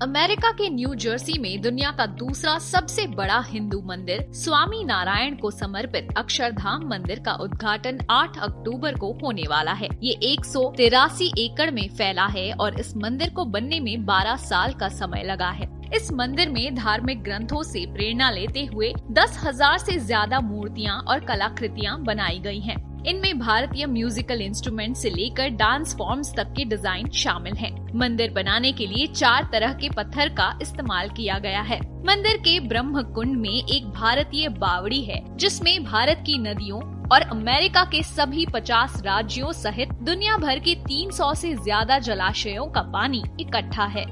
America के new Jersey में दुनिया का दूसरा सबसे बड़ा हिंदू मंदिर, स्वामी नारायण को समर्पित अक्षरधाम मंदिर का उद्घाटन 8 अक्टूबर को होने वाला है ये एक सौ तिरासी एकड़ में फैला है और इस मंदिर को बनने में 12 साल का समय लगा है इस मंदिर में धार्मिक ग्रंथों से प्रेरणा लेते हुए दस हज़ार से ज़्यादा मूर्तियाँ और कलाकृतियाँ बनाई गई हैं। इनमें भारतीय म्यूजिकल इंस्ट्रूमेंट से लेकर डांस फॉर्म्स तक के डिज़ाइन शामिल हैं। मंदिर बनाने के लिए चार तरह के पत्थर का इस्तेमाल किया गया है। मंदिर के ब्रह्म कुंड में एक भारतीय बावड़ी है, जिसमें भारत की नदियों और अमेरिका के सभी 50 राज्यों सहित दुनिया भर के 300 से ज़्यादा जलाशयों का पानी इकट्ठा है।